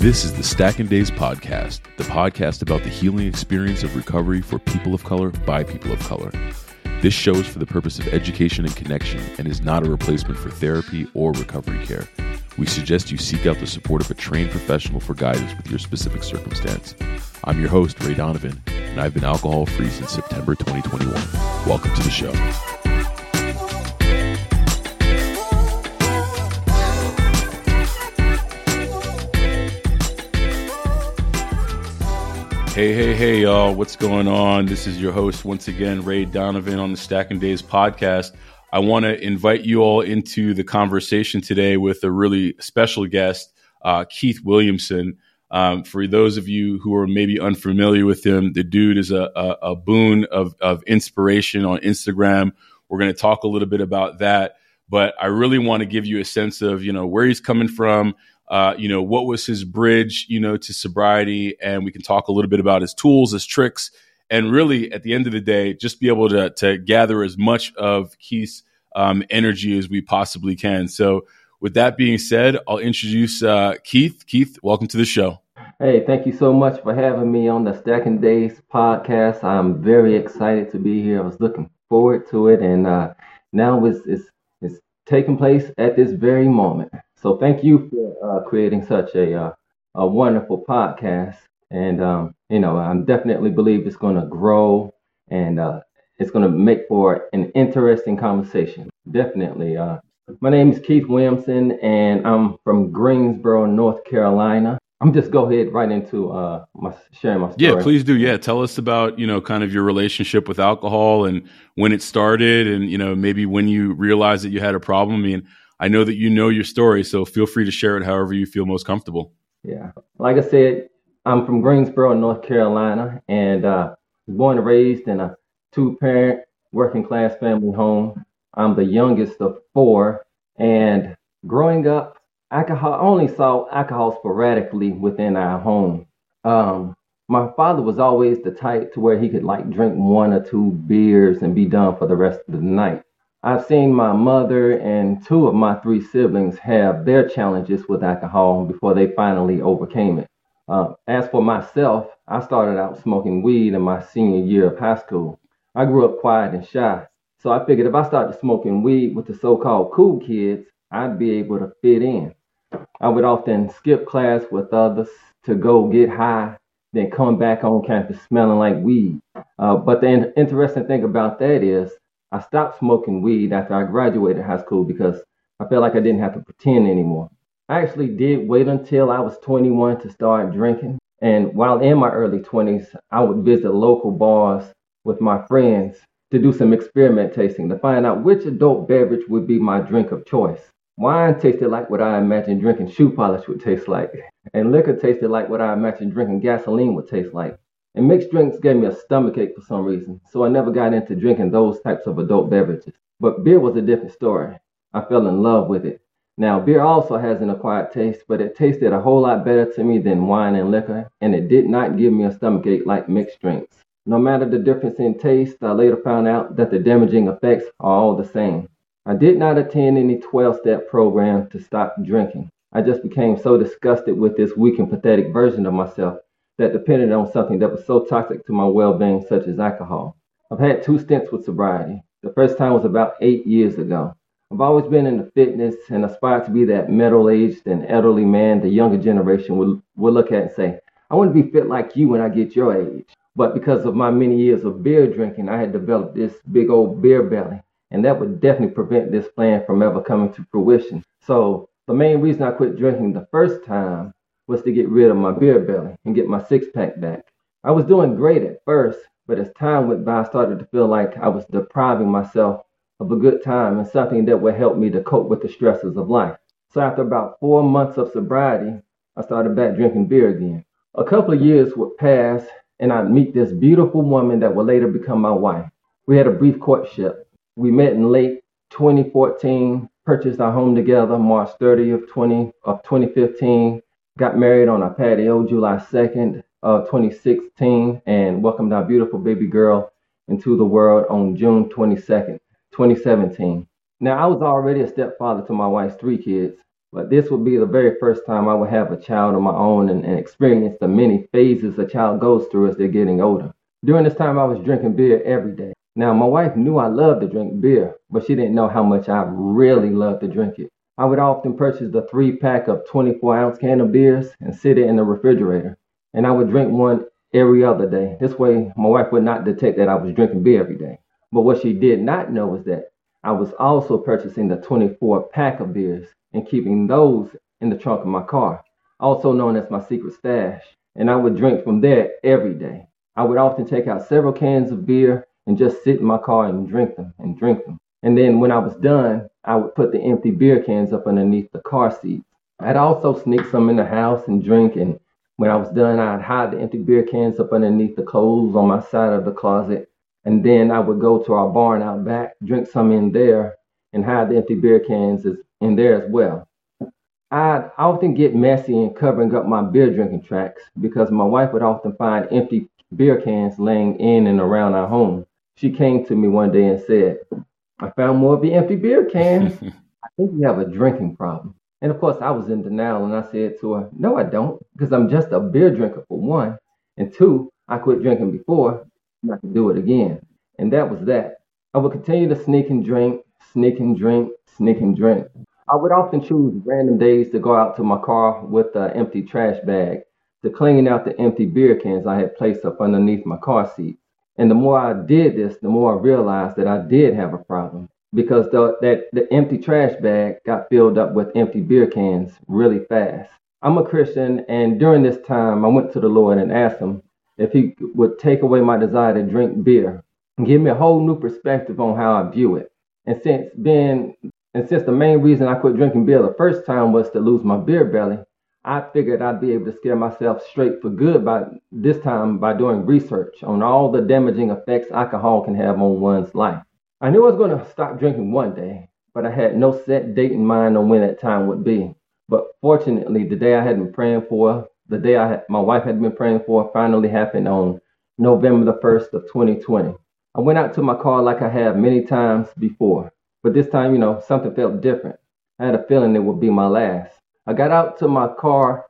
This is the Stackin' Days Podcast, the podcast about the healing experience of recovery for people of color by people of color. This show is for the purpose of education and connection and is not a replacement for therapy or recovery care. We suggest you seek out the support of a trained professional for guidance with your specific circumstance. I'm your host, Ray Donovan, and I've been alcohol free since September 2021. Welcome to the show. Hey, hey, hey, y'all. What's going on? This is your host once again, Ray Donovan on the Stackin' Days podcast. I want to invite you all into the conversation today with a really special guest, uh, Keith Williamson. Um, for those of you who are maybe unfamiliar with him, the dude is a, a, a boon of, of inspiration on Instagram. We're going to talk a little bit about that, but I really want to give you a sense of, you know, where he's coming from, uh, you know, what was his bridge, you know, to sobriety, and we can talk a little bit about his tools, his tricks, and really, at the end of the day, just be able to to gather as much of Keith's um, energy as we possibly can. So, with that being said, I'll introduce uh, Keith. Keith, welcome to the show. Hey, thank you so much for having me on the Stackin' Days podcast. I'm very excited to be here. I was looking forward to it, and uh, now it's, it's it's taking place at this very moment. So thank you for uh, creating such a uh, a wonderful podcast, and um, you know I definitely believe it's going to grow and uh, it's going to make for an interesting conversation. Definitely. Uh, my name is Keith Williamson, and I'm from Greensboro, North Carolina. I'm just go ahead right into uh, my sharing my story. Yeah, please do. Yeah, tell us about you know kind of your relationship with alcohol and when it started, and you know maybe when you realized that you had a problem. I mean, I know that you know your story, so feel free to share it however you feel most comfortable. Yeah, like I said, I'm from Greensboro, North Carolina, and uh, born and raised in a two-parent working class family home. I'm the youngest of four, and growing up, alcohol only saw alcohol sporadically within our home. Um, my father was always the type to where he could like drink one or two beers and be done for the rest of the night. I've seen my mother and two of my three siblings have their challenges with alcohol before they finally overcame it. Uh, as for myself, I started out smoking weed in my senior year of high school. I grew up quiet and shy, so I figured if I started smoking weed with the so called cool kids, I'd be able to fit in. I would often skip class with others to go get high, then come back on campus smelling like weed. Uh, but the in- interesting thing about that is, I stopped smoking weed after I graduated high school because I felt like I didn't have to pretend anymore. I actually did wait until I was 21 to start drinking. And while in my early 20s, I would visit local bars with my friends to do some experiment tasting to find out which adult beverage would be my drink of choice. Wine tasted like what I imagined drinking shoe polish would taste like, and liquor tasted like what I imagined drinking gasoline would taste like. And mixed drinks gave me a stomach ache for some reason, so I never got into drinking those types of adult beverages. But beer was a different story. I fell in love with it. Now, beer also has an acquired taste, but it tasted a whole lot better to me than wine and liquor, and it did not give me a stomach ache like mixed drinks. No matter the difference in taste, I later found out that the damaging effects are all the same. I did not attend any 12 step program to stop drinking. I just became so disgusted with this weak and pathetic version of myself that depended on something that was so toxic to my well being, such as alcohol. I've had two stints with sobriety. The first time was about eight years ago. I've always been into fitness and aspired to be that middle aged and elderly man the younger generation will, will look at and say, I want to be fit like you when I get your age. But because of my many years of beer drinking, I had developed this big old beer belly, and that would definitely prevent this plan from ever coming to fruition. So, the main reason I quit drinking the first time was to get rid of my beer belly and get my six pack back. I was doing great at first, but as time went by, I started to feel like I was depriving myself of a good time and something that would help me to cope with the stresses of life. So after about four months of sobriety, I started back drinking beer again. A couple of years would pass, and I'd meet this beautiful woman that would later become my wife. We had a brief courtship. We met in late 2014, purchased our home together March 30th, 20 of 2015, Got married on a patio July 2nd of 2016 and welcomed our beautiful baby girl into the world on June 22nd, 2017. Now, I was already a stepfather to my wife's three kids, but this would be the very first time I would have a child of my own and, and experience the many phases a child goes through as they're getting older. During this time, I was drinking beer every day. Now, my wife knew I loved to drink beer, but she didn't know how much I really loved to drink it. I would often purchase the three pack of 24 ounce can of beers and sit it in the refrigerator. And I would drink one every other day. This way, my wife would not detect that I was drinking beer every day. But what she did not know was that I was also purchasing the 24 pack of beers and keeping those in the trunk of my car, also known as my secret stash. And I would drink from there every day. I would often take out several cans of beer and just sit in my car and drink them and drink them. And then when I was done, I would put the empty beer cans up underneath the car seat. I'd also sneak some in the house and drink. And when I was done, I'd hide the empty beer cans up underneath the clothes on my side of the closet. And then I would go to our barn out back, drink some in there, and hide the empty beer cans in there as well. I'd often get messy in covering up my beer drinking tracks because my wife would often find empty beer cans laying in and around our home. She came to me one day and said, I found more of the empty beer cans. I think you have a drinking problem. And of course, I was in denial and I said to her, No, I don't, because I'm just a beer drinker for one. And two, I quit drinking before, and I can do it again. And that was that. I would continue to sneak and drink, sneak and drink, sneak and drink. I would often choose random days to go out to my car with an empty trash bag to clean out the empty beer cans I had placed up underneath my car seat. And the more I did this, the more I realized that I did have a problem because the, that the empty trash bag got filled up with empty beer cans really fast. I'm a Christian, and during this time, I went to the Lord and asked Him if He would take away my desire to drink beer and give me a whole new perspective on how I view it. And since being and since the main reason I quit drinking beer the first time was to lose my beer belly, I figured I'd be able to scare myself straight for good by this time by doing research on all the damaging effects alcohol can have on one's life. I knew I was going to stop drinking one day, but I had no set date in mind on when that time would be. But fortunately, the day I had been praying for, the day I had, my wife had been praying for, finally happened on November the 1st of 2020. I went out to my car like I have many times before, but this time, you know, something felt different. I had a feeling it would be my last. I got out to my car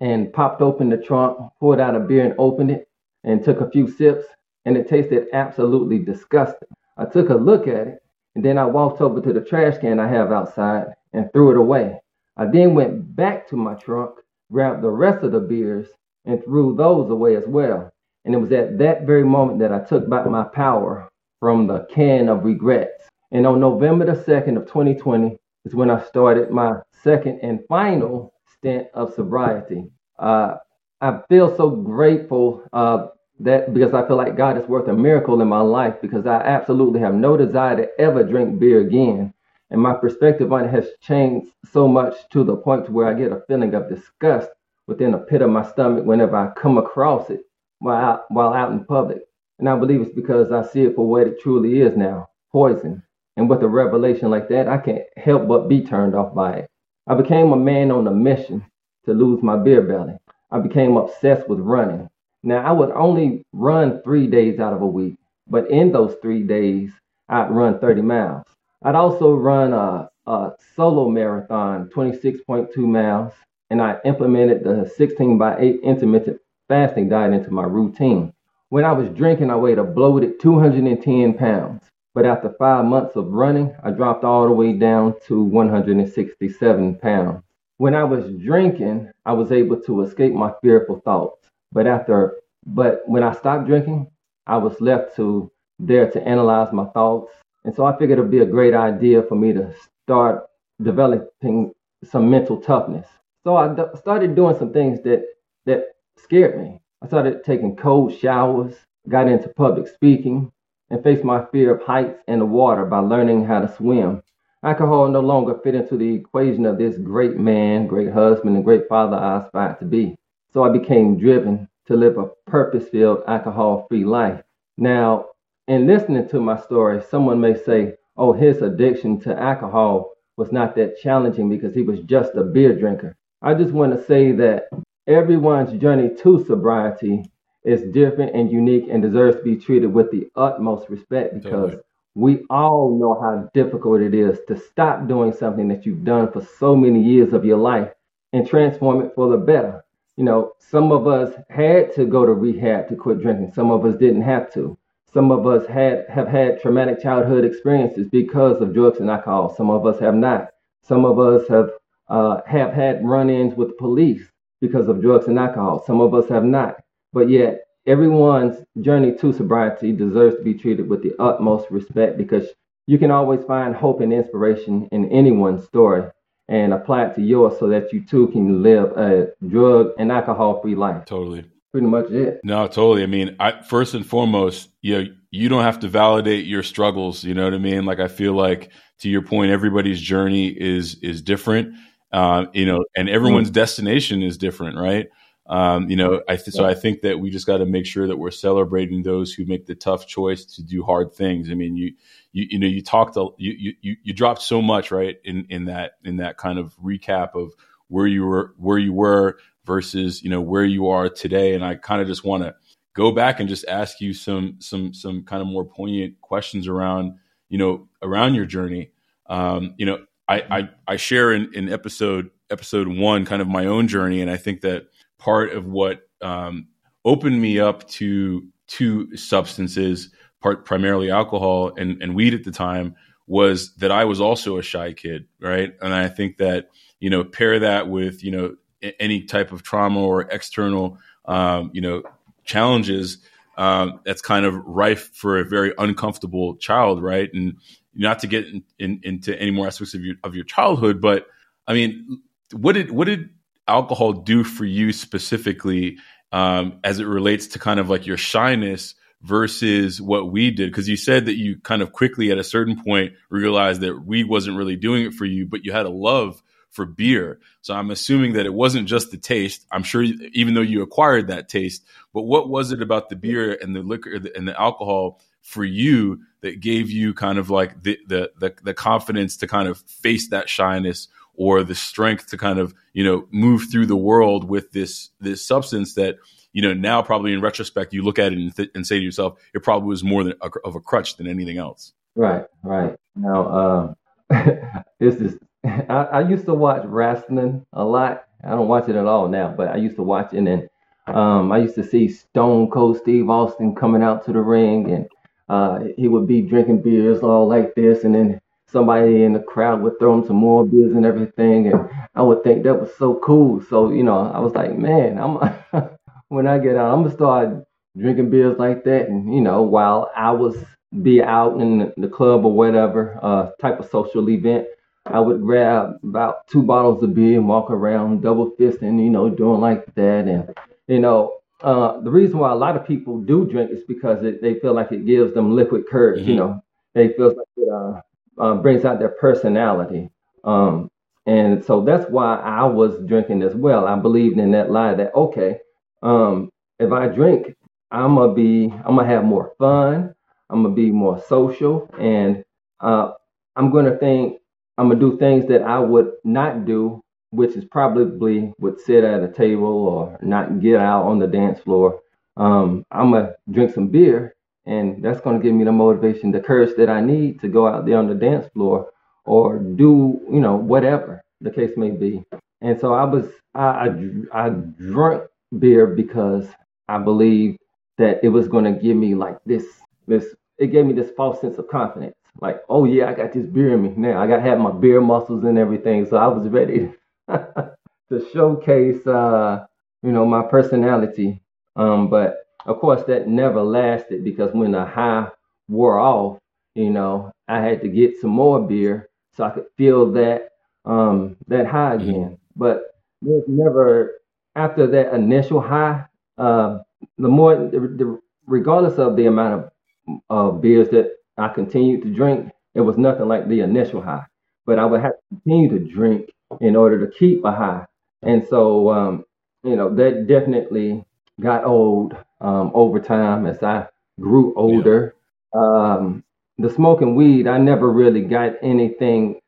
and popped open the trunk, poured out a beer and opened it, and took a few sips, and it tasted absolutely disgusting. I took a look at it, and then I walked over to the trash can I have outside and threw it away. I then went back to my trunk, grabbed the rest of the beers, and threw those away as well. And it was at that very moment that I took back my power from the can of regrets. And on November the 2nd of 2020 is when I started my second and final stint of sobriety. Uh, I feel so grateful uh, that because I feel like God is worth a miracle in my life because I absolutely have no desire to ever drink beer again. And my perspective on it has changed so much to the point to where I get a feeling of disgust within the pit of my stomach whenever I come across it while out, while out in public. And I believe it's because I see it for what it truly is now poison. And with a revelation like that, I can't help but be turned off by it. I became a man on a mission to lose my beer belly. I became obsessed with running. Now, I would only run three days out of a week, but in those three days, I'd run 30 miles. I'd also run a, a solo marathon, 26.2 miles, and I implemented the 16 by 8 intermittent fasting diet into my routine. When I was drinking, I weighed a bloated 210 pounds. But after five months of running, I dropped all the way down to 167 pounds. When I was drinking, I was able to escape my fearful thoughts. But after, but when I stopped drinking, I was left to there to analyze my thoughts. And so I figured it'd be a great idea for me to start developing some mental toughness. So I d- started doing some things that that scared me. I started taking cold showers, got into public speaking, and faced my fear of heights and the water by learning how to swim. Alcohol no longer fit into the equation of this great man, great husband, and great father I aspired to be. So I became driven to live a purpose filled, alcohol free life. Now, in listening to my story, someone may say, oh, his addiction to alcohol was not that challenging because he was just a beer drinker. I just want to say that everyone's journey to sobriety is different and unique and deserves to be treated with the utmost respect because totally. we all know how difficult it is to stop doing something that you've done for so many years of your life and transform it for the better. You know, some of us had to go to rehab to quit drinking. Some of us didn't have to. Some of us had have had traumatic childhood experiences because of drugs and alcohol. Some of us have not. Some of us have uh, have had run-ins with police because of drugs and alcohol. Some of us have not. But yet, everyone's journey to sobriety deserves to be treated with the utmost respect because you can always find hope and inspiration in anyone's story and apply it to yours so that you too can live a drug and alcohol free life. Totally. Pretty much it. No, totally. I mean, I, first and foremost, you know, you don't have to validate your struggles. You know what I mean? Like, I feel like to your point, everybody's journey is is different. Uh, you know, and everyone's mm-hmm. destination is different, right? Um, you know, I th- so I think that we just got to make sure that we're celebrating those who make the tough choice to do hard things. I mean, you you you know, you talked you you you dropped so much right in in that in that kind of recap of where you were where you were versus you know where you are today, and I kind of just want to go back and just ask you some some some kind of more poignant questions around you know around your journey. Um, you know, I, I I share in in episode episode one kind of my own journey, and I think that part of what um, opened me up to two substances, part primarily alcohol and, and weed at the time, was that I was also a shy kid, right? And I think that you know pair that with you know any type of trauma or external um, you know challenges um, that's kind of rife for a very uncomfortable child, right? And not to get in, in, into any more aspects of your of your childhood, but I mean, what did what did alcohol do for you specifically um, as it relates to kind of like your shyness versus what we did? Because you said that you kind of quickly at a certain point realized that weed wasn't really doing it for you, but you had a love for beer. So I'm assuming that it wasn't just the taste. I'm sure, even though you acquired that taste, but what was it about the beer and the liquor and the alcohol for you that gave you kind of like the the the, the confidence to kind of face that shyness or the strength to kind of you know move through the world with this this substance that you know now probably in retrospect you look at it and, th- and say to yourself it probably was more than a, of a crutch than anything else. Right right. Now um, this is I, I, used to watch wrestling a lot. I don't watch it at all now but i used to watch it. And um, i used to see stone cold steve austin coming out to the ring and uh, he would be drinking beers all like this. And then somebody in the crowd would throw him some more beers and everything, and I would think that was so cool. So you know, I was like, man, I'm when I get out, I'm gonna start drinking beers like that, and you know, while I was be out in the club or whatever uh, type of social event, I would grab about two bottles of beer and walk around double fisting, you know, doing like that, and you know. Uh, the reason why a lot of people do drink is because it, they feel like it gives them liquid courage. Mm-hmm. You know, they feel like it uh, uh, brings out their personality. Um, and so that's why I was drinking as well. I believed in that lie that okay, um, if I drink, I'm gonna be, I'm gonna have more fun. I'm gonna be more social, and uh, I'm gonna think I'm gonna do things that I would not do, which is probably would sit at a table or not get out on the dance floor. Um, I'm gonna drink some beer and that's going to give me the motivation, the courage that I need to go out there on the dance floor or do, you know, whatever the case may be. And so I was, I, I, I drank beer because I believed that it was going to give me like this, this, it gave me this false sense of confidence. Like, oh yeah, I got this beer in me now. I got have my beer muscles and everything. So I was ready to showcase, uh, you know, my personality. Um, but of course, that never lasted because when the high wore off, you know, I had to get some more beer so I could feel that um, that high mm-hmm. again. But there's never after that initial high. Uh, the more, the, the, regardless of the amount of uh, beers that I continued to drink, it was nothing like the initial high. But I would have to continue to drink in order to keep a high. And so, um, you know, that definitely got old um, over time as I grew older. Yeah. Um, the smoking weed, I never really got anything.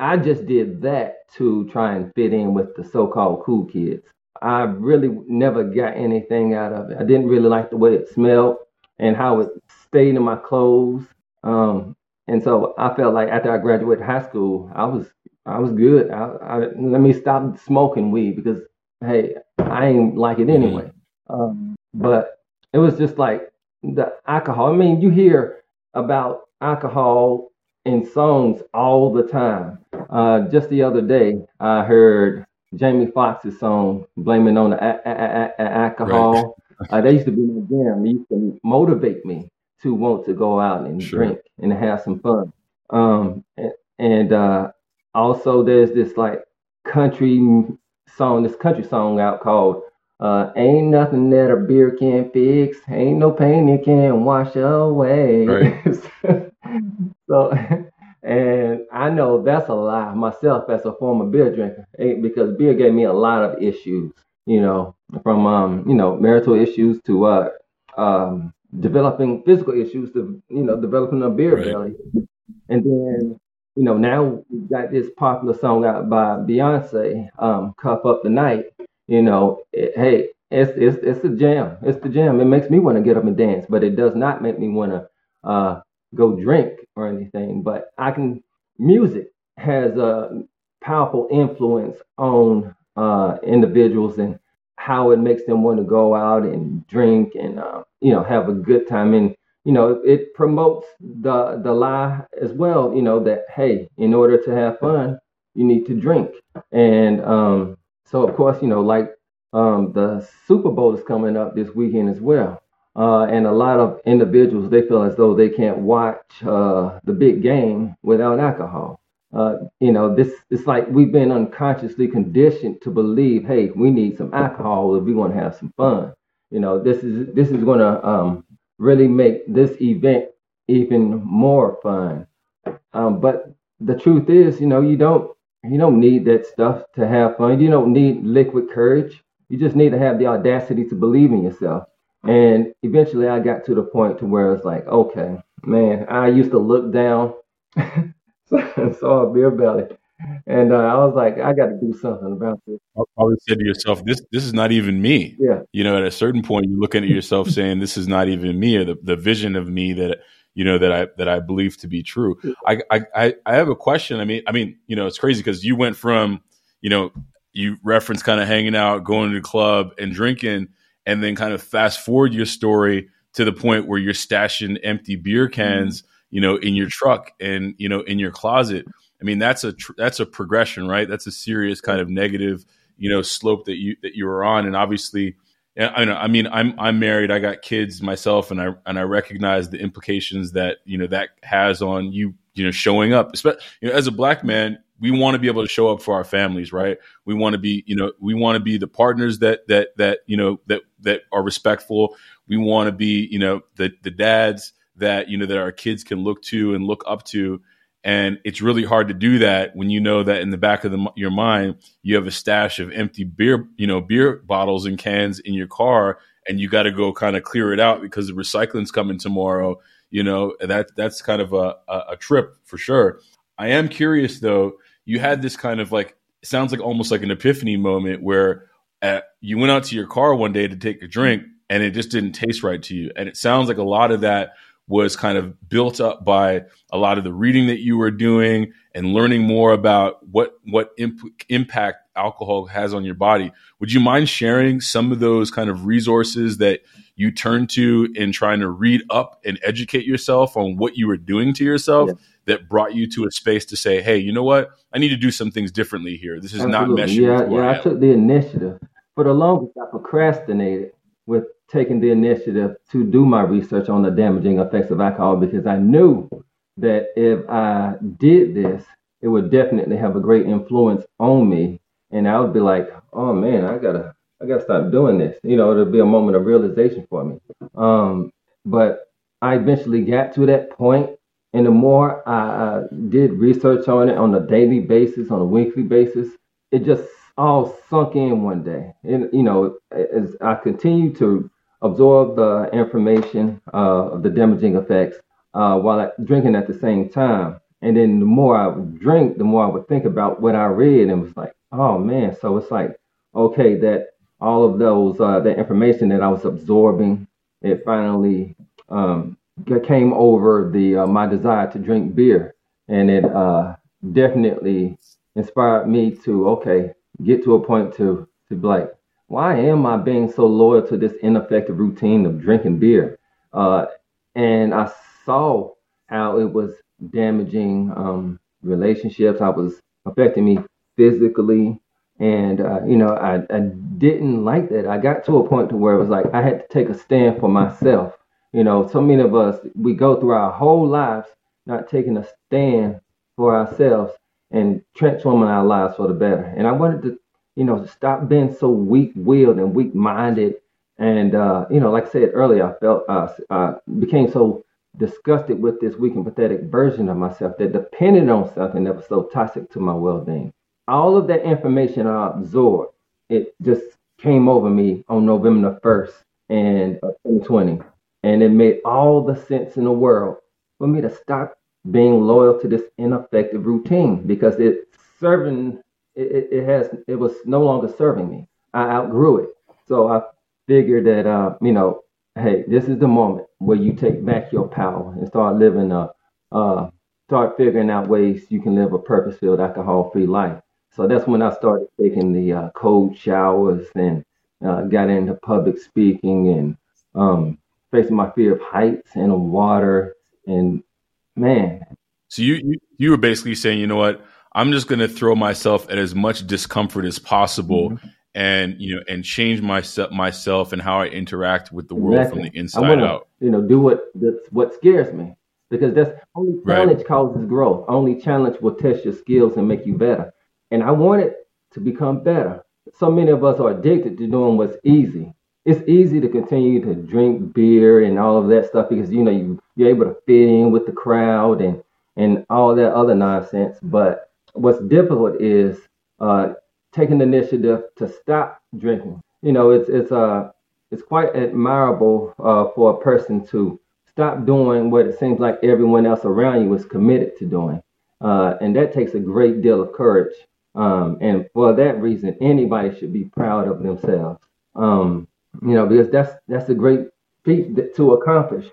I just did that to try and fit in with the so called cool kids. I really never got anything out of it. I didn't really like the way it smelled and how it stayed in my clothes. Um, and so I felt like after I graduated high school, I was I was good. I, I, let me stop smoking weed because hey, I ain't like it anyway. Um, but it was just like the alcohol. I mean, you hear about alcohol in songs all the time. Uh, just the other day, I heard Jamie Foxx's song "Blame It on the a- a- a- Alcohol." Right. uh, they used to be my jam. It used to motivate me to want to go out and sure. drink and have some fun. Um, and, and uh, also, there's this like country song, this country song out called uh, "Ain't Nothing That a Beer Can't Fix, Ain't No Pain It Can't Wash Away." Right. so, and I know that's a lie myself as a former beer drinker, eh, because beer gave me a lot of issues. You know, from um, you know, marital issues to uh, um, developing physical issues to you know, developing a beer right. belly, and then you know, now we got this popular song out by Beyonce, um, "Cup Up the Night." You know, it, hey, it's it's it's a jam. It's the jam. It makes me want to get up and dance, but it does not make me want to uh, go drink or anything. But I can. Music has a powerful influence on uh, individuals and how it makes them want to go out and drink and uh, you know have a good time and you know it promotes the the lie as well you know that hey in order to have fun you need to drink and um so of course you know like um the super bowl is coming up this weekend as well uh and a lot of individuals they feel as though they can't watch uh the big game without alcohol uh, you know, this it's like we've been unconsciously conditioned to believe, hey, we need some alcohol if we want to have some fun. You know, this is this is going to um, really make this event even more fun. Um, but the truth is, you know, you don't you don't need that stuff to have fun. You don't need liquid courage. You just need to have the audacity to believe in yourself. And eventually, I got to the point to where it's like, okay, man, I used to look down, and saw a beer belly, and uh, I was like, I got to do something about this. I probably said to yourself, "This this is not even me." Yeah. You know, at a certain point, you're looking at yourself saying, "This is not even me," or the, the vision of me that you know that I that I believe to be true. I I I have a question. I mean, I mean, you know, it's crazy because you went from you know you reference kind of hanging out, going to the club, and drinking, and then kind of fast forward your story to the point where you're stashing empty beer cans, mm-hmm. you know, in your truck and you know in your closet I mean, that's a tr- that's a progression, right? That's a serious kind of negative, you know, slope that you that you were on, and obviously, I know. I mean, I'm I'm married. I got kids myself, and I and I recognize the implications that you know that has on you, you know, showing up. Especially, you know, as a black man, we want to be able to show up for our families, right? We want to be, you know, we want to be the partners that that that you know that that are respectful. We want to be, you know, the the dads that you know that our kids can look to and look up to and it's really hard to do that when you know that in the back of the, your mind you have a stash of empty beer, you know, beer bottles and cans in your car, and you got to go kind of clear it out because the recycling's coming tomorrow. You know, that that's kind of a, a, a trip for sure. I am curious though. You had this kind of like sounds like almost like an epiphany moment where at, uh, you went out to your car one day to take a drink and it just didn't taste right to you. And it sounds like a lot of that was kind of built up by a lot of the reading that you were doing and learning more about what what imp- impact alcohol has on your body. Would you mind sharing some of those kind of resources that you turn to in trying to read up and educate yourself on what you were doing to yourself yeah. that brought you to a space to say, "Hey, you know what? I need to do some things differently here. This is Absolutely. not meshing." Yeah, yeah. I, I took the initiative. For the longest, I procrastinated with taking the initiative to do my research on the damaging effects of alcohol because I knew that if I did this, it would definitely have a great influence on me. And I would be like, oh man, I gotta, I gotta stop doing this. You know, it'll be a moment of realization for me. Um, but I eventually got to that point, and the more I did research on it on a daily basis, on a weekly basis, it just all sunk in one day. And you know, as I continue to absorb the information uh, of the damaging effects uh, while drinking at the same time. And then the more I would drink, the more I would think about what I read and was like, oh man. So it's like, okay, that all of those, uh, that information that I was absorbing, it finally um, came over the uh, my desire to drink beer, and it uh, definitely inspired me to okay get to a point to to be like, why am I being so loyal to this ineffective routine of drinking beer? Uh, and I saw how it was damaging um, relationships. I was affecting me physically, and uh, you know I, I didn't like that. I got to a point to where it was like I had to take a stand for myself. You know, so many of us we go through our whole lives not taking a stand for ourselves and transforming our lives for the better. And I wanted to, you know, stop being so weak-willed and weak-minded. And uh, you know, like I said earlier, I felt uh, uh, became so disgusted with this weak and pathetic version of myself that depended on something that was so toxic to my well-being. All of that information I absorbed, it just came over me on November the 1st and 2020. And it made all the sense in the world for me to stop being loyal to this ineffective routine because it serving it, it has it was no longer serving me. I outgrew it. So I figured that uh, you know hey, this is the moment where you take back your power and start living a, uh, start figuring out ways you can live a purpose-filled, alcohol-free life. So that's when I started taking the uh, cold showers and uh, got into public speaking and um, facing my fear of heights and water. And man, so you, you you were basically saying, you know what? I'm just going to throw myself at as much discomfort as possible, mm-hmm and you know and change myself myself and how I interact with the world exactly. from the inside wanna, out. You know, do what that's what scares me because that's only challenge right. causes growth. Only challenge will test your skills and make you better. And I want it to become better. So many of us are addicted to doing what's easy. It's easy to continue to drink beer and all of that stuff because you know you, you're able to fit in with the crowd and and all that other nonsense. But what's difficult is uh, taking the initiative to stop drinking. You know, it's it's uh it's quite admirable uh, for a person to stop doing what it seems like everyone else around you is committed to doing, uh, and that takes a great deal of courage. Um, and for that reason, anybody should be proud of themselves. Um, you know, because that's that's a great feat to accomplish.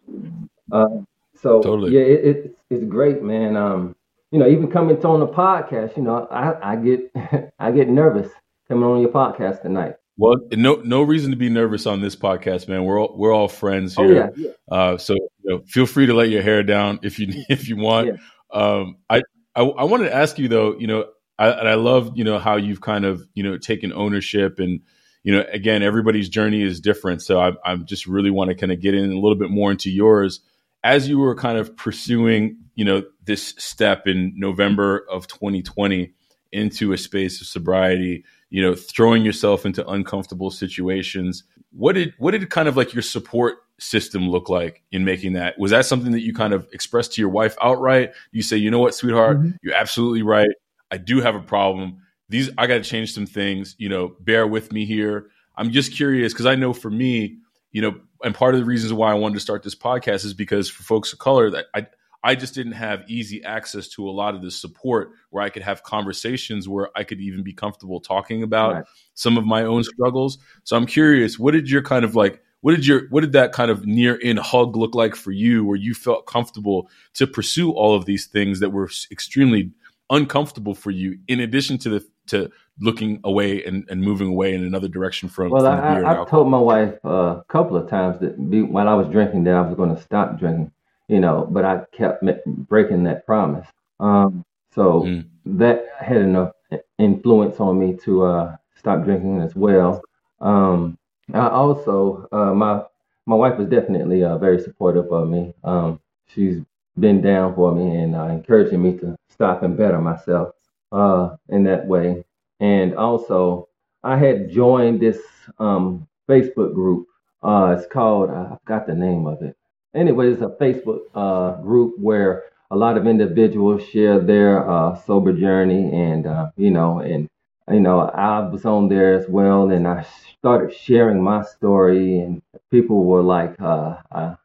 Uh, so totally. yeah, it, it, it's great, man. Um, you know, even coming to on the podcast, you know, I, I get I get nervous coming on your podcast tonight. Well, no no reason to be nervous on this podcast, man. We're all, we're all friends oh, here. Oh, yeah, yeah. Uh, so you know, feel free to let your hair down if you if you want. Yeah. Um, I, I I wanted to ask you though, you know, I, and I love you know how you've kind of you know taken ownership and you know again everybody's journey is different. So I I just really want to kind of get in a little bit more into yours as you were kind of pursuing you know this step in November of 2020 into a space of sobriety, you know, throwing yourself into uncomfortable situations. What did what did kind of like your support system look like in making that? Was that something that you kind of expressed to your wife outright? You say, you know what, sweetheart, mm-hmm. you're absolutely right. I do have a problem. These I got to change some things. You know, bear with me here. I'm just curious because I know for me, you know, and part of the reasons why I wanted to start this podcast is because for folks of color that I I just didn't have easy access to a lot of the support where I could have conversations where I could even be comfortable talking about right. some of my own struggles. So I'm curious, what did your kind of like what did your what did that kind of near in hug look like for you where you felt comfortable to pursue all of these things that were extremely uncomfortable for you in addition to the to looking away and, and moving away in another direction from well from I, I told my wife uh, a couple of times that be, while i was drinking that i was going to stop drinking you know, but I kept breaking that promise. Um, so mm. that had enough influence on me to uh, stop drinking as well. Um, I also, uh, my my wife was definitely uh, very supportive of me. Um, she's been down for me and uh, encouraging me to stop and better myself uh, in that way. And also, I had joined this um, Facebook group. Uh, it's called I forgot the name of it anyway, it's a Facebook uh, group where a lot of individuals share their uh, sober journey, and uh, you know, and you know, I was on there as well, and I started sharing my story, and people were like, uh, I,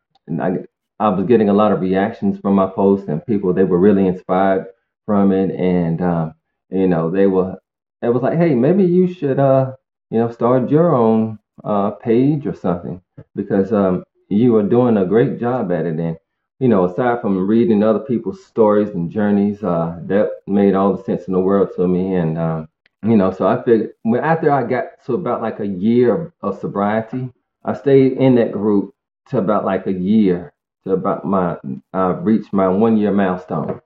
I, I was getting a lot of reactions from my posts, and people they were really inspired from it, and um, you know, they were, it was like, hey, maybe you should, uh, you know, start your own uh, page or something, because um, you are doing a great job at it. And you know, aside from reading other people's stories and journeys, uh, that made all the sense in the world to me. And, um, you know, so I figured when after I got to about like a year of, sobriety, I stayed in that group to about like a year to about my, I reached my one year milestone.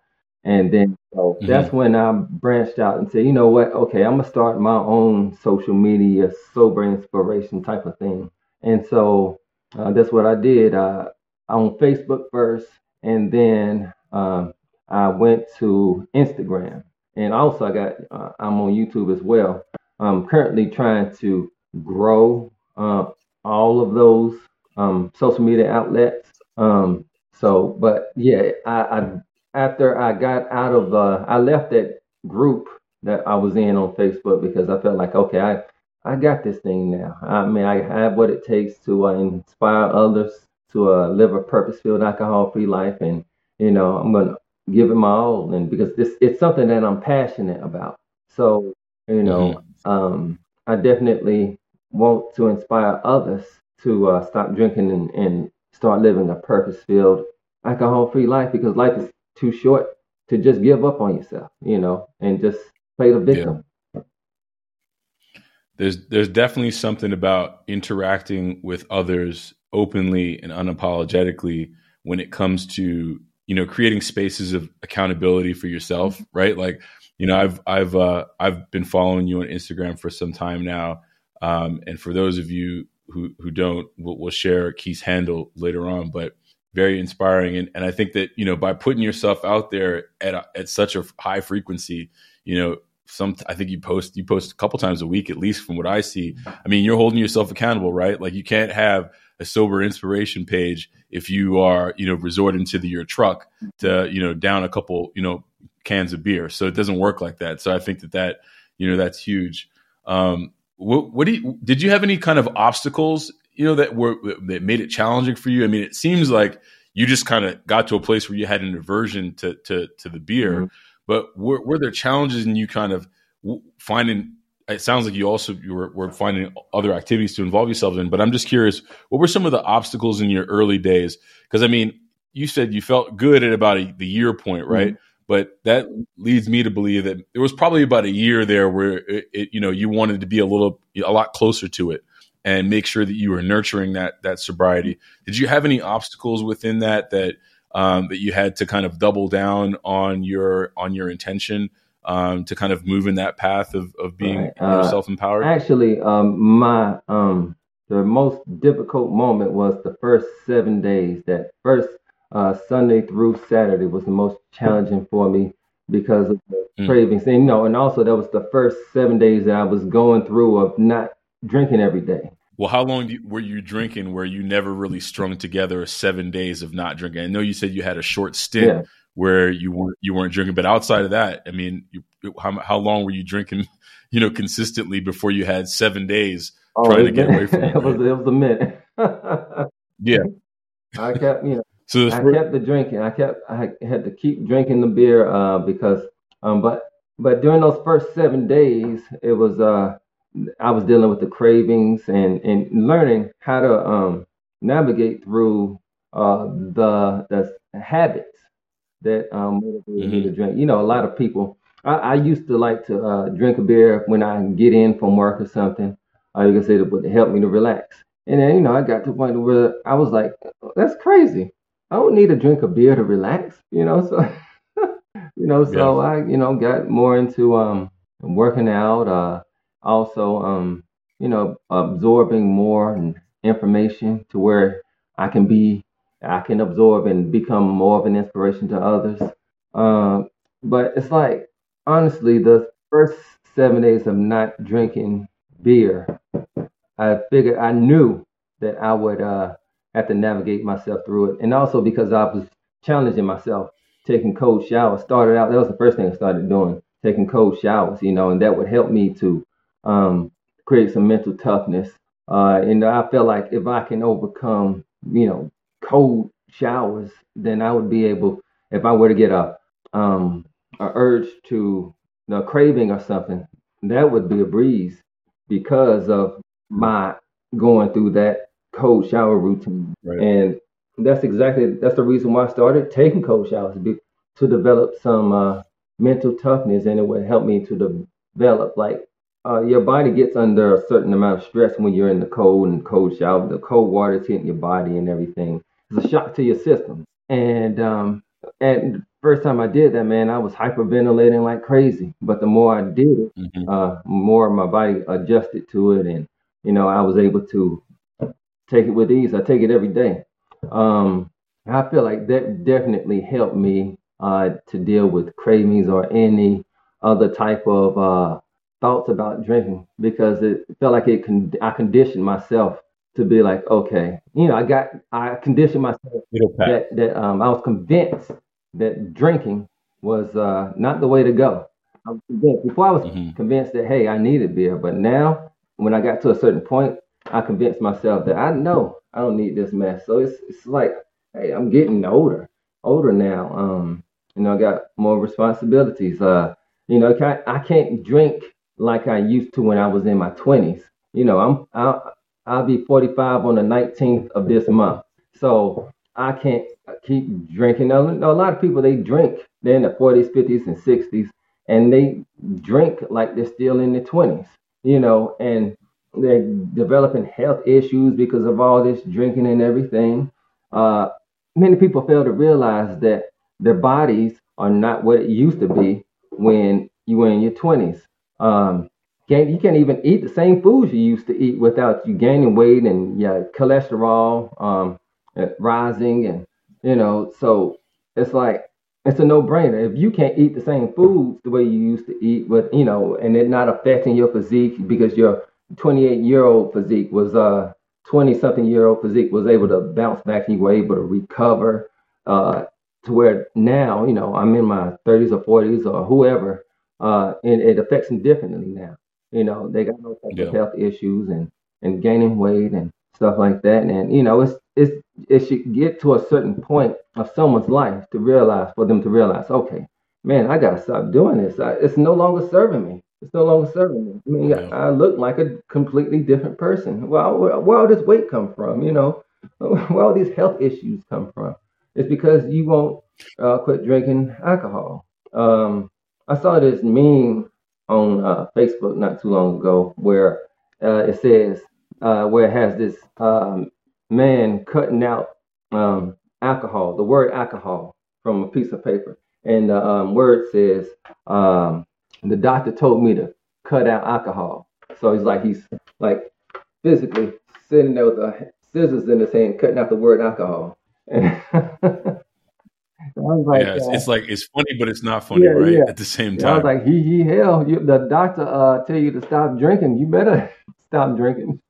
And then so mm-hmm. that's when I branched out and said, you know what? Okay, I'm gonna start my own social media sober inspiration type of thing. And so uh, that's what I did. Uh, on Facebook first, and then um, I went to Instagram, and also I got uh, I'm on YouTube as well. I'm currently trying to grow uh, all of those um, social media outlets. Um, so, but yeah, I, I after I got out of uh, I left that group that I was in on Facebook because I felt like okay, I I got this thing now. I mean, I have what it takes to uh, inspire others to uh, live a purpose-filled, alcohol-free life, and you know, I'm gonna give it my all, and because this it's something that I'm passionate about. So, you know, mm-hmm. um, I definitely want to inspire others to uh, stop drinking and, and start living a purpose-filled, alcohol-free life because life is too short to just give up on yourself, you know, and just play the victim. Yeah. There's there's definitely something about interacting with others openly and unapologetically when it comes to you know creating spaces of accountability for yourself right like you know i've i've uh, i've been following you on instagram for some time now um, and for those of you who who don't we'll, we'll share keith's handle later on but very inspiring. And, and i think that you know by putting yourself out there at a, at such a high frequency you know some i think you post you post a couple times a week at least from what i see. I mean you're holding yourself accountable right? Like you can't have a sober inspiration page if you are you know resorting to the, your truck to you know down a couple you know cans of beer. So it doesn't work like that. So i think that that you know that's huge. Um what, what do you did you have any kind of obstacles you know that were that made it challenging for you i mean it seems like you just kind of got to a place where you had an aversion to to to the beer mm-hmm. but were, were there challenges in you kind of finding it sounds like you also you were, were, finding other activities to involve yourself in. But I'm just curious, what were some of the obstacles in your early days? Because I mean, you said you felt good at about a, the year point, right? Mm-hmm. But that leads me to believe that there was probably about a year there where it, it, you know you wanted to be a little a lot closer to it and make sure that you were nurturing that that sobriety. Did you have any obstacles within that that um, that you had to kind of double down on your on your intention? um, to kind of move in that path of, of being uh, self empowered? Actually, um, my um, the most difficult moment was the first seven days. That first uh, Sunday through Saturday was the most challenging for me because of the mm. cravings. And you know, and also that was the first seven days that I was going through of not drinking every day. Well, how long you, were you drinking where you never really strung together seven days of not drinking? I know you said you had a short stint yeah where you weren't you weren't drinking. But outside of that, I mean, you, how how long were you drinking? You know, consistently before you had seven days oh, trying to get away from it. it was it was a minute. yeah, I kept you know. So I first- kept the drinking. I kept I had to keep drinking the beer uh, because um but but during those first seven days it was uh I was dealing with the cravings and and learning how to um navigate through uh the the habits that um, motivated mm-hmm. me to drink. You know, a lot of people. I, I used to like to uh, drink a beer when I get in from work or something. Uh, you can say that would help me to relax. And then you know, I got to the point where I was like, "That's crazy. I don't need to drink a beer to relax." You know, so you know, so yeah. I you know got more into um working out. Uh, also um you know absorbing more information to where I can be I can absorb and become more of an inspiration to others. Uh, but it's like, honestly, the first seven days of not drinking beer, I figured I knew that I would uh, have to navigate myself through it. And also because I was challenging myself, taking cold showers. Started out, that was the first thing I started doing, taking cold showers, you know, and that would help me to um, create some mental toughness. Uh, and I felt like if I can overcome, you know, cold showers, then I would be able, if I were to get a um a urge to a craving or something, that would be a breeze because of my going through that cold shower routine. Right. And that's exactly that's the reason why I started taking cold showers to develop some uh, mental toughness, and it would help me to develop like uh, your body gets under a certain amount of stress when you're in the cold and cold shower. The cold water is hitting your body and everything. It's a shock to your system. And um, and first time I did that, man, I was hyperventilating like crazy. But the more I did it, mm-hmm. uh, more my body adjusted to it, and you know, I was able to take it with ease. I take it every day. Um, I feel like that definitely helped me uh, to deal with cravings or any other type of uh, thoughts about drinking because it felt like it con- I conditioned myself to be like, okay, you know, I got I conditioned myself that that um, I was convinced that drinking was uh, not the way to go. I was convinced before I was mm-hmm. convinced that hey, I needed beer, but now when I got to a certain point, I convinced myself that I know I don't need this mess. So it's it's like, hey, I'm getting older, older now. Um, you know, I got more responsibilities. Uh, you know, can I can't drink like I used to when I was in my 20s. You know, I'm I'll, I'll be 45 on the 19th of this month. So I can't keep drinking. Now, a lot of people they drink. They're in the 40s, 50s, and 60s, and they drink like they're still in their 20s. You know, and they're developing health issues because of all this drinking and everything. Uh, many people fail to realize that their bodies are not what it used to be when you were in your 20s. Um, you can't even eat the same foods you used to eat without you gaining weight and yeah, cholesterol um, rising, and you know, so it's like it's a no-brainer. If you can't eat the same foods the way you used to eat, with you know, and it not affecting your physique because your 28-year-old physique was uh 20-something year old physique was able to bounce back and you were able to recover uh, to where now, you know, I'm in my 30s or 40s or whoever, uh, and it affects them differently now. You know, they got no type yeah. of health issues and and gaining weight and stuff like that. And you know, it's it's it should get to a certain point of someone's life to realize for them to realize, okay, man, I gotta stop doing this. I, it's no longer serving me. It's no longer serving me. I mean, yeah. I, I, look like a completely different person. Well, where, where all this weight come from? You know, where all these health issues come from? It's because you won't uh, quit drinking alcohol. Um, I saw this meme on uh, Facebook not too long ago where uh, it says uh, where it has this um, man cutting out um, alcohol, the word alcohol from a piece of paper, and the um, word says um, the doctor told me to cut out alcohol. So he's like he's like physically sitting there with the scissors in his hand, cutting out the word alcohol. like, yeah, it's, uh, it's, like it's funny, but it's not funny, yeah, right? Yeah. At the same time, I was like, he he hell, you, the doctor uh tell you to stop drinking, you better stop drinking.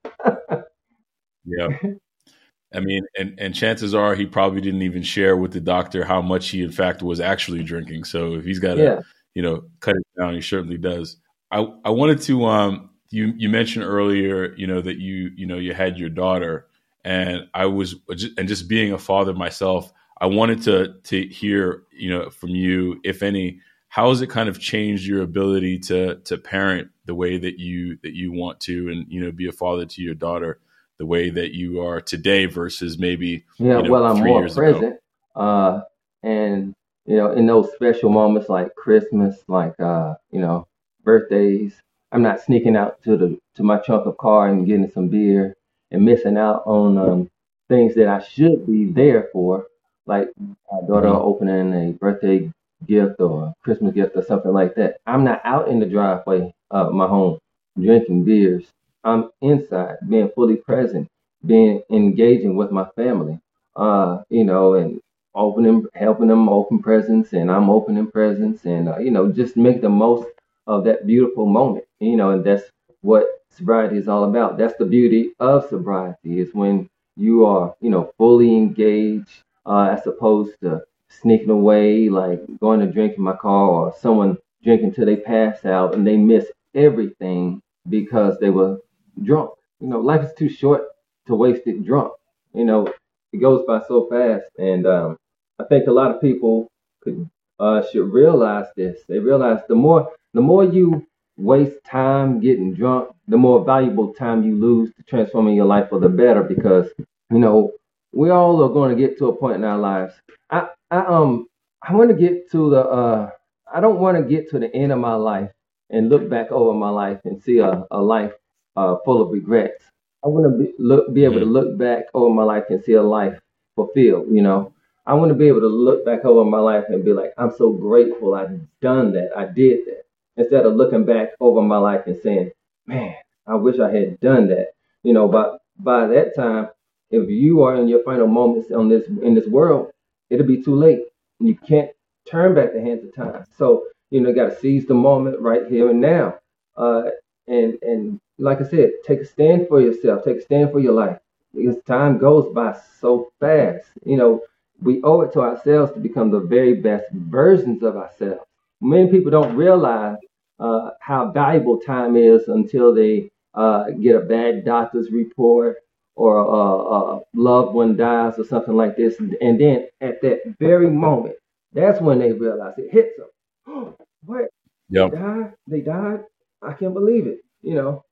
yeah, I mean, and and chances are he probably didn't even share with the doctor how much he in fact was actually drinking. So if he's got to, yeah. you know, cut it down, he certainly does. I I wanted to um you you mentioned earlier, you know, that you you know you had your daughter, and I was and just being a father myself. I wanted to to hear, you know, from you, if any, how has it kind of changed your ability to to parent the way that you that you want to, and you know, be a father to your daughter the way that you are today versus maybe yeah. You know, well, I'm more present, uh, and you know, in those special moments like Christmas, like uh, you know, birthdays, I'm not sneaking out to the to my trunk of car and getting some beer and missing out on um, things that I should be there for like my daughter opening a birthday gift or a Christmas gift or something like that. I'm not out in the driveway of my home drinking beers. I'm inside, being fully present, being engaging with my family. Uh, you know, and opening, helping them open presents, and I'm opening presents, and uh, you know, just make the most of that beautiful moment. You know, and that's what sobriety is all about. That's the beauty of sobriety is when you are, you know, fully engaged uh, as opposed to sneaking away, like going to drink in my car or someone drinking till they pass out and they miss everything because they were drunk. You know, life is too short to waste it drunk. You know, it goes by so fast, and um, I think a lot of people could uh, should realize this. They realize the more the more you waste time getting drunk, the more valuable time you lose to transforming your life for the better. Because you know we all are going to get to a point in our lives. I, I um I want to get to the uh I don't want to get to the end of my life and look back over my life and see a, a life uh, full of regrets. I want to be, look, be able to mm-hmm. look back over my life and see a life fulfilled. You know, I want to be able to look back over my life and be like, I'm so grateful I've done that, I did that, instead of looking back over my life and saying, man, I wish I had done that. You know, but by that time, if you are in your final moments on this in this world, it'll be too late. You can't turn back the hands of time. So you know, you got to seize the moment right here and now. Uh, and and like I said, take a stand for yourself. Take a stand for your life because time goes by so fast. You know, we owe it to ourselves to become the very best versions of ourselves. Many people don't realize uh, how valuable time is until they uh, get a bad doctor's report or a, a, loved one dies or something like this. And then at that very moment, that's when they realize it hits them. what? Yep. They died? They died? I can't believe it. You know,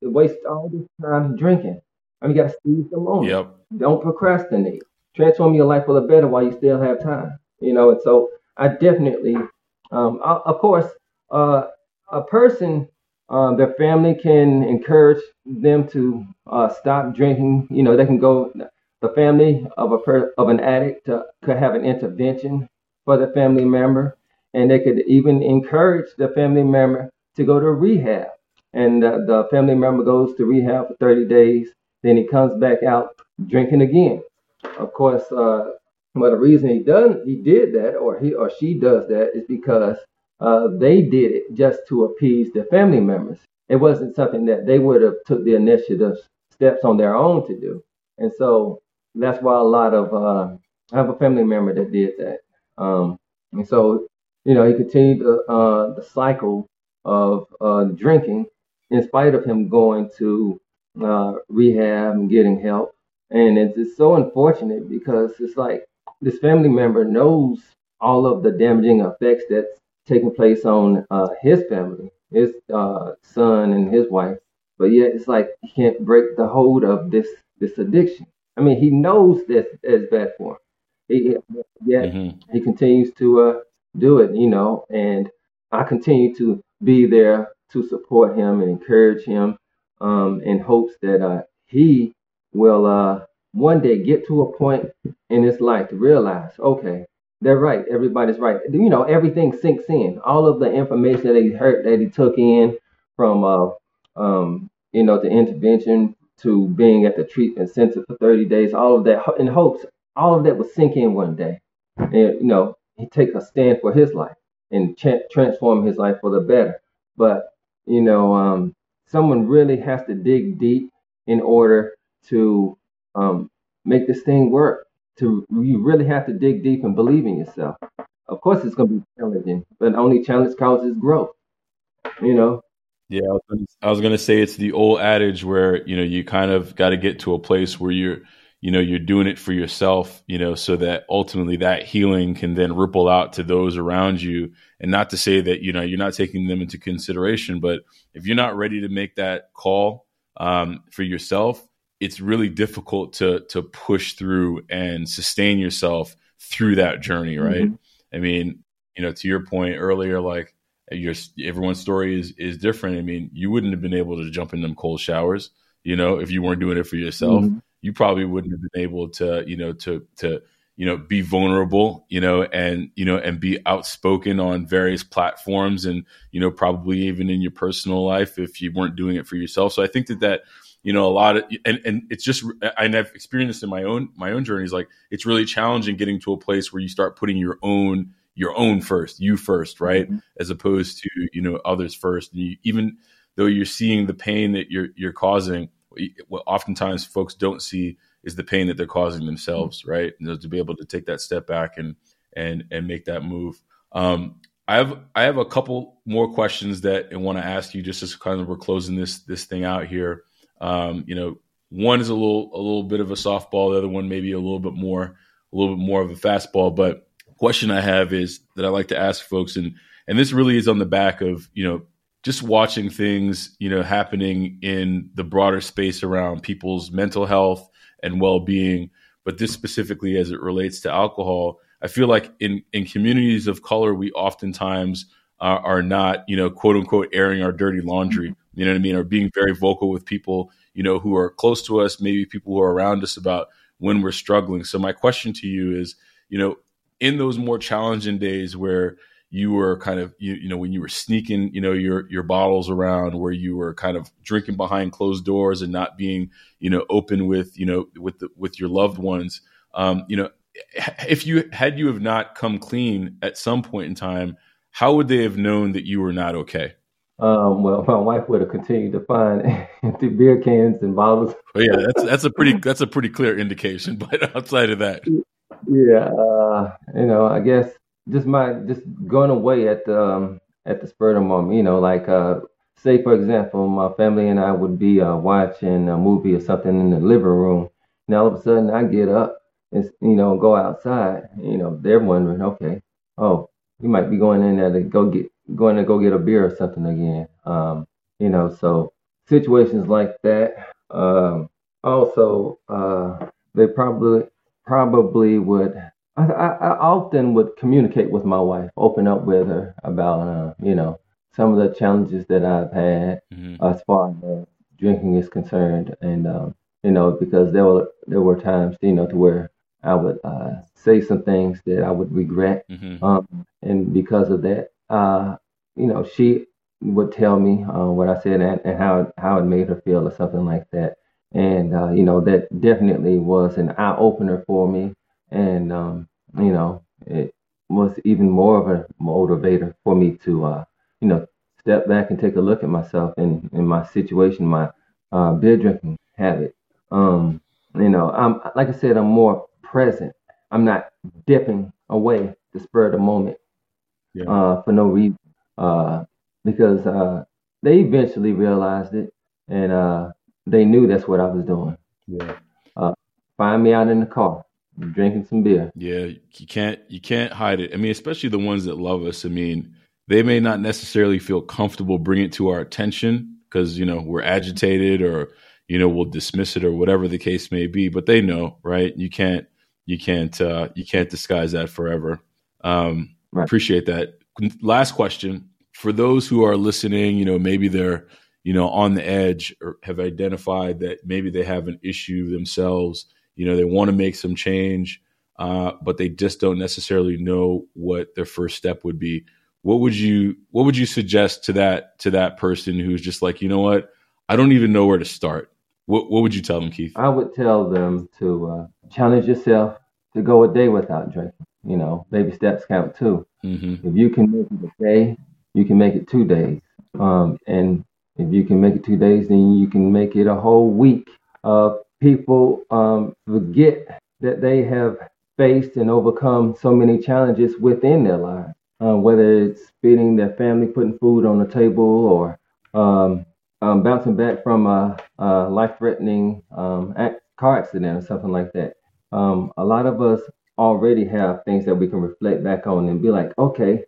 they waste all this time drinking. I mean, you got to seize the moment. Yep. Don't procrastinate. Transform your life for the better while you still have time. You know, and so I definitely, um, I, of course, uh, a person, uh, their family can encourage them to uh, stop drinking. You know, they can go. The family of a per, of an addict uh, could have an intervention for the family member, and they could even encourage the family member to go to rehab. And the family member goes to rehab for 30 days, then he comes back out drinking again. Of course, uh, well, the reason he done he did that, or he or she does that, is because uh, they did it just to appease their family members. It wasn't something that they would have took the initiative steps on their own to do, and so that's why a lot of uh, I have a family member that did that, um, and so you know he continued the, uh, the cycle of uh, drinking in spite of him going to uh, rehab and getting help. And it's, it's so unfortunate because it's like this family member knows all of the damaging effects that's taking place on uh, his family, his uh, son and his wife. But yet it's like he can't break the hold of this this addiction. I mean, he knows that it's bad for him. He, yet mm-hmm. he continues to uh, do it, you know. And I continue to be there to support him and encourage him um, in hopes that uh, he will uh, one day get to a point in his life to realize, okay, they're right. Everybody's right. You know, everything sinks in. All of the information that he heard, that he took in from, uh, um, you know, the intervention to being at the treatment center for 30 days, all of that in hopes, all of that will sink in one day. And, you know, he take a stand for his life and transform his life for the better. But you know, um, someone really has to dig deep in order to um, make this thing work. To you really have to dig deep and believe in yourself. Of course, it's going to be challenging, but only challenge causes growth. You know. Yeah, I was going to say it's the old adage where you know you kind of got to get to a place where you're you know you're doing it for yourself you know so that ultimately that healing can then ripple out to those around you and not to say that you know you're not taking them into consideration but if you're not ready to make that call um, for yourself it's really difficult to to push through and sustain yourself through that journey right mm-hmm. i mean you know to your point earlier like your everyone's story is is different i mean you wouldn't have been able to jump in them cold showers you know if you weren't doing it for yourself mm-hmm you probably wouldn't have been able to, you know, to to you know be vulnerable, you know, and you know and be outspoken on various platforms, and you know probably even in your personal life if you weren't doing it for yourself. So I think that that you know a lot of and and it's just and I've experienced in my own my own journeys like it's really challenging getting to a place where you start putting your own your own first, you first, right, mm-hmm. as opposed to you know others first. And you, even though you're seeing the pain that you're you're causing, what oftentimes folks don't see is the pain that they're causing themselves, right? And to be able to take that step back and and and make that move. Um, I have I have a couple more questions that I want to ask you just as kind of we're closing this this thing out here. Um, you know, one is a little a little bit of a softball, the other one maybe a little bit more a little bit more of a fastball. But question I have is that I like to ask folks, and and this really is on the back of you know just watching things, you know, happening in the broader space around people's mental health and well being. But this specifically, as it relates to alcohol, I feel like in in communities of color, we oftentimes are, are not, you know, quote unquote, airing our dirty laundry. You know what I mean? Or being very vocal with people, you know, who are close to us, maybe people who are around us about when we're struggling. So my question to you is, you know, in those more challenging days where you were kind of you, you know when you were sneaking you know your your bottles around where you were kind of drinking behind closed doors and not being you know open with you know with the, with your loved ones um, you know if you had you have not come clean at some point in time how would they have known that you were not okay um, well, my wife would have continued to find empty beer cans and bottles. Oh, yeah, that's that's a pretty that's a pretty clear indication. But outside of that, yeah, uh, you know, I guess just my just going away at the um, at the spur of the moment. You know, like uh, say for example, my family and I would be uh, watching a movie or something in the living room, and all of a sudden I get up and you know go outside. You know, they're wondering, okay, oh, you might be going in there to go get going to go get a beer or something again. Um, you know, so situations like that. Um, also, uh, they probably probably would I, I, often would communicate with my wife, open up with her about, uh, you know, some of the challenges that I've had mm-hmm. as far as drinking is concerned, and um, you know, because there were there were times, you know, to where I would uh, say some things that I would regret, mm-hmm. um, and because of that, uh, you know, she would tell me uh, what I said and, and, how how it made her feel or something like that, and uh, you know, that definitely was an eye opener for me and um, you know it was even more of a motivator for me to uh, you know step back and take a look at myself and in my situation, my uh, beer drinking habit. Um, you know, I'm like I said, I'm more present. I'm not dipping away to spur of the moment yeah. uh, for no reason uh, because uh, they eventually realized it and uh, they knew that's what I was doing. Yeah. Uh, find me out in the car drinking some beer. Yeah, you can't you can't hide it. I mean, especially the ones that love us. I mean, they may not necessarily feel comfortable bringing it to our attention because you know we're agitated or you know we'll dismiss it or whatever the case may be. But they know, right? You can't you can't uh, you can't disguise that forever. Um, right. Appreciate that. Last question for those who are listening. You know, maybe they're you know on the edge or have identified that maybe they have an issue themselves you know, they want to make some change, uh, but they just don't necessarily know what their first step would be. What would you What would you suggest to that to that person who's just like, you know what, I don't even know where to start. What What would you tell them, Keith? I would tell them to uh, challenge yourself to go a day without drinking. You know, baby steps count too. Mm-hmm. If you can make it a day, you can make it two days. Um, and if you can make it two days, then you can make it a whole week of people um, forget that they have faced and overcome so many challenges within their lives, um, whether it's feeding their family, putting food on the table, or um, um bouncing back from a, a life-threatening um, car accident or something like that. Um, a lot of us already have things that we can reflect back on and be like, okay,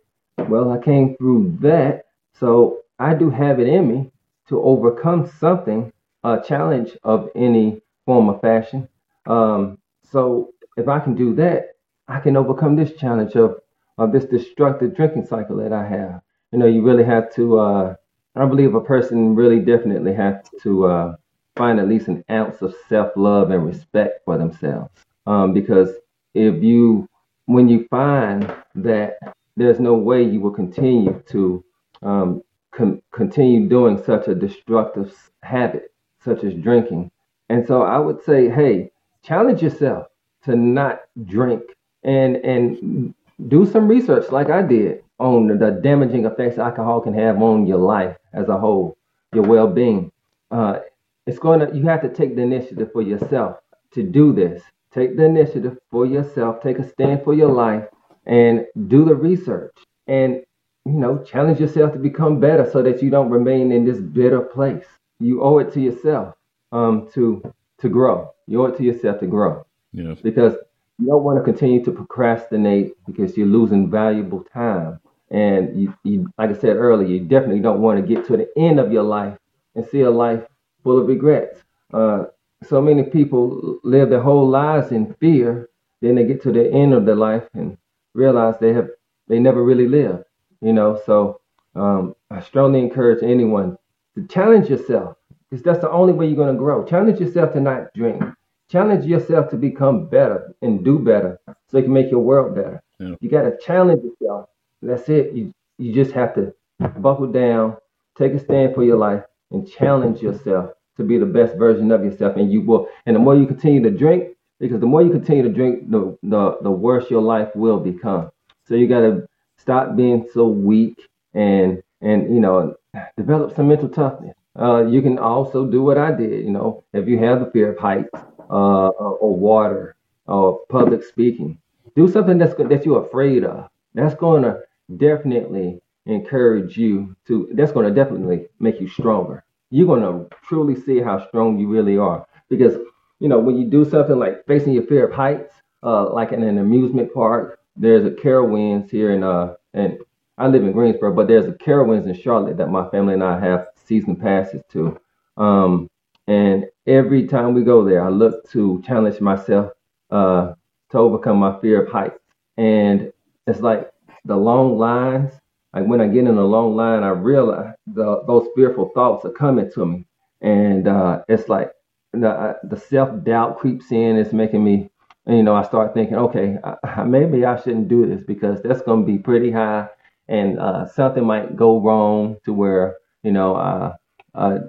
well, I came through that, so I do have it in me to overcome something, a challenge of any form of fashion. Um, so if I can do that, I can overcome this challenge of, of this destructive drinking cycle that I have. You know, you really have to, uh, I believe a person really definitely has to uh, find at least an ounce of self love and respect for themselves. Um, because if you, when you find that there's no way you will continue to um, con- continue doing such a destructive habit, such as drinking, and so I would say, hey, challenge yourself to not drink and and do some research like I did on the damaging effects alcohol can have on your life as a whole, your well-being. Uh, it's going to you have to take the initiative for yourself to do this. Take the initiative for yourself. Take a stand for your life and do the research and you know challenge yourself to become better so that you don't remain in this bitter place. You owe it to yourself um, to to grow. You owe it to yourself to grow. Yes. Because you don't want to continue to procrastinate because you're losing valuable time. And you, you, like I said earlier, you definitely don't want to get to the end of your life and see a life full of regrets. Uh, so many people live their whole lives in fear. Then they get to the end of their life and realize they have they never really lived. You know, so um, I strongly encourage anyone to challenge yourself because that's the only way you're going to grow. Challenge yourself to not drink. Challenge yourself to become better and do better so you can make your world better. Yeah. You got to challenge yourself. That's it. You you just have to buckle down, take a stand for your life, and challenge yourself to be the best version of yourself. And you will. And the more you continue to drink, because the more you continue to drink, the the, the worse your life will become. So you got to stop being so weak and and you know develop some mental toughness. Uh, you can also do what I did. You know, if you have the fear of heights uh, or water or public speaking, do something that's that you're afraid of. That's going to definitely encourage you to. That's going to definitely make you stronger. You're to truly see how strong you really are because you know when you do something like facing your fear of heights, uh, like in an amusement park. There's a Carowinds here in uh and I live in Greensboro, but there's a Carowinds in Charlotte that my family and I have season passes to. Um, and every time we go there, I look to challenge myself uh, to overcome my fear of heights. And it's like the long lines. Like when I get in a long line, I realize the, those fearful thoughts are coming to me, and uh, it's like the uh, the self doubt creeps in. It's making me, you know, I start thinking, okay, I, maybe I shouldn't do this because that's going to be pretty high, and uh, something might go wrong to where you know, uh, uh,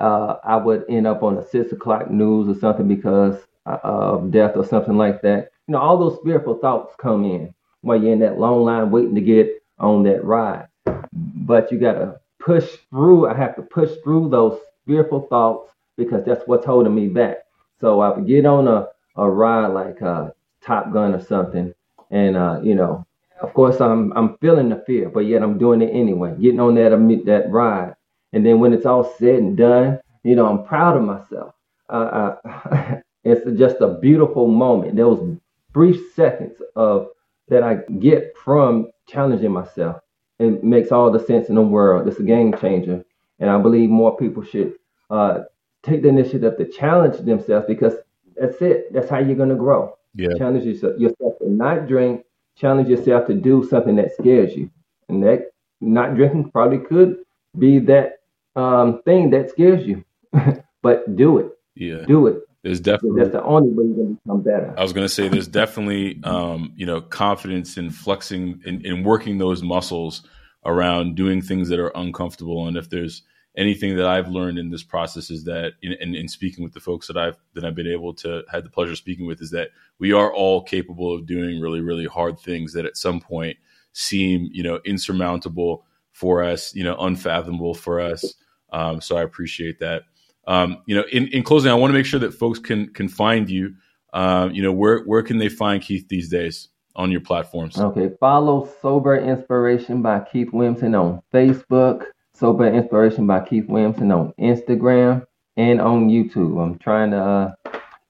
uh, I would end up on the six o'clock news or something because of death or something like that. You know, all those fearful thoughts come in while you're in that long line waiting to get on that ride. But you got to push through. I have to push through those fearful thoughts because that's what's holding me back. So I would get on a, a ride like uh, Top Gun or something, and uh, you know, of course, I'm I'm feeling the fear, but yet I'm doing it anyway. Getting on that that ride, and then when it's all said and done, you know, I'm proud of myself. Uh, uh, it's just a beautiful moment. Those brief seconds of that I get from challenging myself. It makes all the sense in the world. It's a game changer, and I believe more people should uh, take the initiative to challenge themselves because that's it. That's how you're gonna grow. Yeah. Challenge yourself, yourself to not drink challenge yourself to do something that scares you. And that not drinking probably could be that um, thing that scares you. but do it. Yeah. Do it. There's definitely that's the only way you're gonna become better. I was gonna say there's definitely um, you know confidence in flexing in, in working those muscles around doing things that are uncomfortable. And if there's anything that I've learned in this process is that in, in, in, speaking with the folks that I've that I've been able to had the pleasure of speaking with is that we are all capable of doing really really hard things that at some point seem you know insurmountable for us you know unfathomable for us um, so I appreciate that um, you know in, in closing I want to make sure that folks can can find you um, you know where where can they find Keith these days on your platforms okay follow sober inspiration by Keith Williamson on Facebook Sober Inspiration by Keith Williamson on Instagram and on YouTube. I'm trying to uh,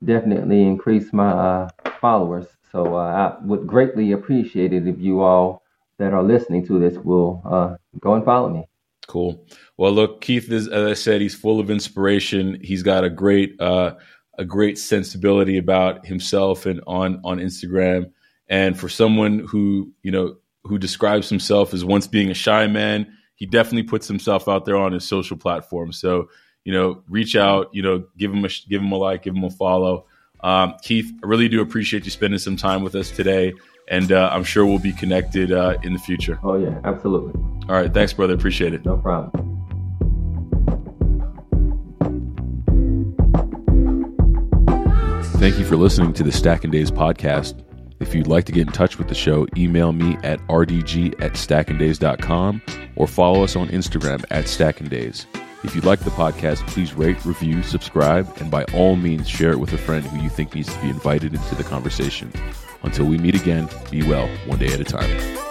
definitely increase my uh, followers. So uh, I would greatly appreciate it if you all that are listening to this will uh, go and follow me. Cool. Well, look, Keith is, as I said, he's full of inspiration. He's got a great, uh, a great sensibility about himself and on on Instagram. And for someone who you know who describes himself as once being a shy man, he definitely puts himself out there on his social platforms. So, you know, reach out, you know, give him a give him a like, give him a follow. Um, Keith, I really do appreciate you spending some time with us today, and uh, I'm sure we'll be connected uh, in the future. Oh yeah, absolutely. All right, thanks, brother. Appreciate it. No problem. Thank you for listening to the Stackin' Days podcast. If you'd like to get in touch with the show, email me at rdg at stackingdays.com or follow us on Instagram at stackingdays. If you like the podcast, please rate, review, subscribe, and by all means share it with a friend who you think needs to be invited into the conversation. Until we meet again, be well, one day at a time.